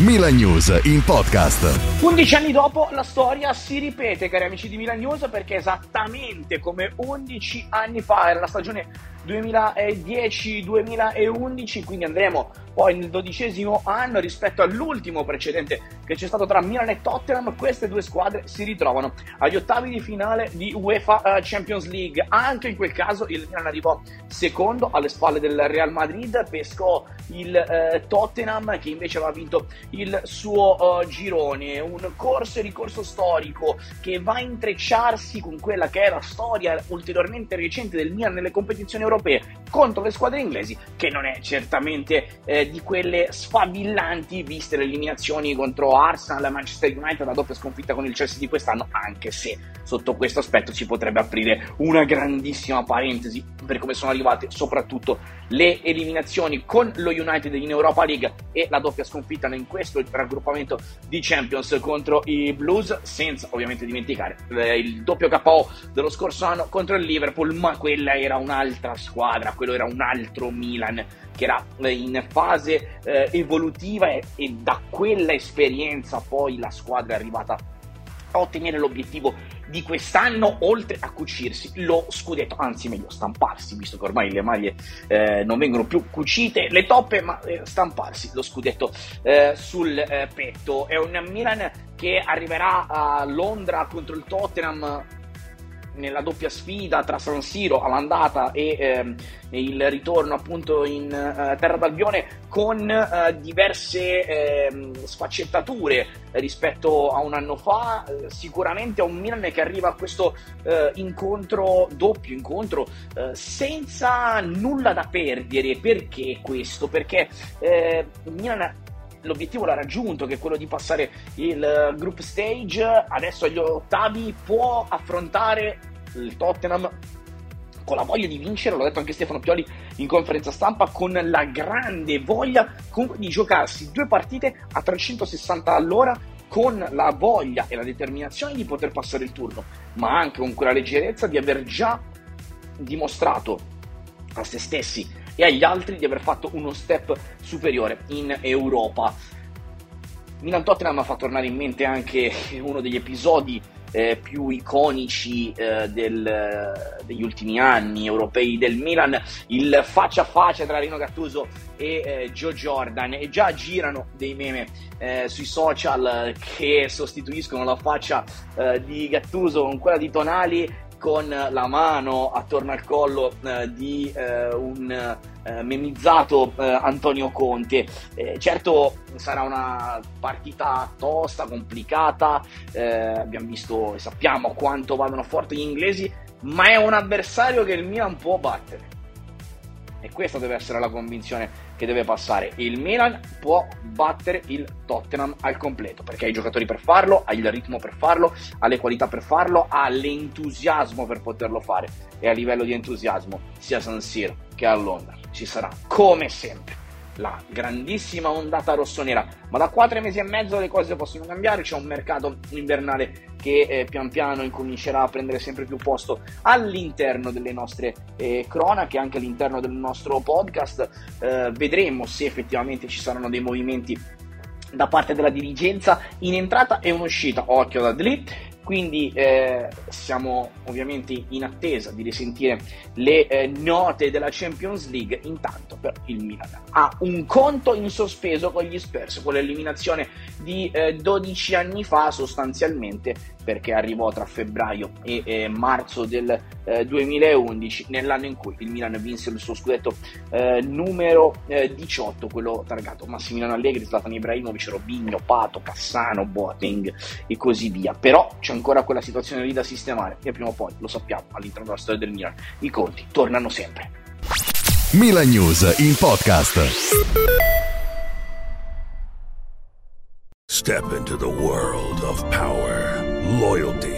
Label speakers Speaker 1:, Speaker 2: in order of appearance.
Speaker 1: Milan News in podcast.
Speaker 2: 11 anni dopo la storia si ripete, cari amici di Milan News, perché esattamente come 11 anni fa era la stagione 2010-2011, quindi andremo poi nel dodicesimo anno rispetto all'ultimo precedente che c'è stato tra Milan e Tottenham, queste due squadre si ritrovano agli ottavi di finale di UEFA eh, Champions League. Anche in quel caso il Milan arrivò secondo alle spalle del Real Madrid, pescò il eh, Tottenham che invece aveva vinto il suo uh, girone, un corso e ricorso storico che va a intrecciarsi con quella che è la storia ulteriormente recente del Milan nelle competizioni europee contro le squadre inglesi, che non è certamente eh, di quelle sfavillanti viste le eliminazioni contro Arsenal e Manchester United, la doppia sconfitta con il Chelsea di quest'anno, anche se sotto questo aspetto si potrebbe aprire una grandissima parentesi per come sono arrivate soprattutto le eliminazioni con lo United in Europa League e la doppia sconfitta in questo raggruppamento di Champions contro i Blues, senza ovviamente dimenticare eh, il doppio KO dello scorso anno contro il Liverpool, ma quella era un'altra squadra, quello era un altro Milan che era eh, in fase eh, evolutiva e, e da quella esperienza poi la squadra è arrivata a ottenere l'obiettivo di quest'anno, oltre a cucirsi lo scudetto, anzi meglio stamparsi, visto che ormai le maglie eh, non vengono più cucite, le toppe, ma eh, stamparsi lo scudetto eh, sul eh, petto. È un Milan che arriverà a Londra contro il Tottenham nella doppia sfida tra San Siro all'andata e ehm, il ritorno appunto in uh, Terra d'Albione con uh, diverse ehm, sfaccettature rispetto a un anno fa, uh, sicuramente a un Milan che arriva a questo incontro, doppio incontro, senza nulla da perdere. Perché questo? Perché Milan l'obiettivo l'ha raggiunto, che è quello di passare il group stage. Adesso agli ottavi può affrontare il Tottenham con la voglia di vincere, l'ha detto anche Stefano Pioli in conferenza stampa, con la grande voglia comunque di giocarsi due partite a 360 all'ora con la voglia e la determinazione di poter passare il turno, ma anche con quella leggerezza di aver già dimostrato a se stessi e agli altri di aver fatto uno step superiore in Europa. Milan Tottenham fa tornare in mente anche uno degli episodi eh, più iconici eh, del, degli ultimi anni europei del Milan, il faccia a faccia tra Rino Gattuso e eh, Joe Jordan e già girano dei meme eh, sui social che sostituiscono la faccia eh, di Gattuso con quella di Tonali con la mano attorno al collo eh, di eh, un eh, memizzato eh, Antonio Conte. Eh, certo sarà una partita tosta, complicata, eh, abbiamo visto e sappiamo quanto vadano forti gli inglesi, ma è un avversario che il Milan può battere. E questa deve essere la convinzione che deve passare. Il Milan può battere il Tottenham al completo perché ha i giocatori per farlo, ha il ritmo per farlo, ha le qualità per farlo, ha l'entusiasmo per poterlo fare. E a livello di entusiasmo, sia a San Siro che a Londra, ci sarà come sempre la grandissima ondata rossonera, ma da 4 mesi e mezzo le cose possono cambiare, c'è un mercato invernale che eh, pian piano incomincerà a prendere sempre più posto all'interno delle nostre eh, cronache, anche all'interno del nostro podcast, eh, vedremo se effettivamente ci saranno dei movimenti da parte della dirigenza in entrata e in uscita, occhio da Dlit quindi eh, siamo ovviamente in attesa di risentire le eh, note della Champions League. Intanto, però, il Milan ha un conto in sospeso con gli Spurs, con l'eliminazione di eh, 12 anni fa, sostanzialmente perché arrivò tra febbraio e eh, marzo del 2011, eh, nell'anno in cui il Milan vinse il suo scudetto eh, numero 18, quello targato Massimiliano Allegri, Zlatan Ibrahimovic, Robigno, Pato, Cassano, Boateng e così via. Però c'è ancora quella situazione lì da sistemare e prima o poi, lo sappiamo, all'interno della storia del Milan, i conti tornano sempre.
Speaker 1: Milan News in podcast.
Speaker 3: Step into the world of power, loyalty.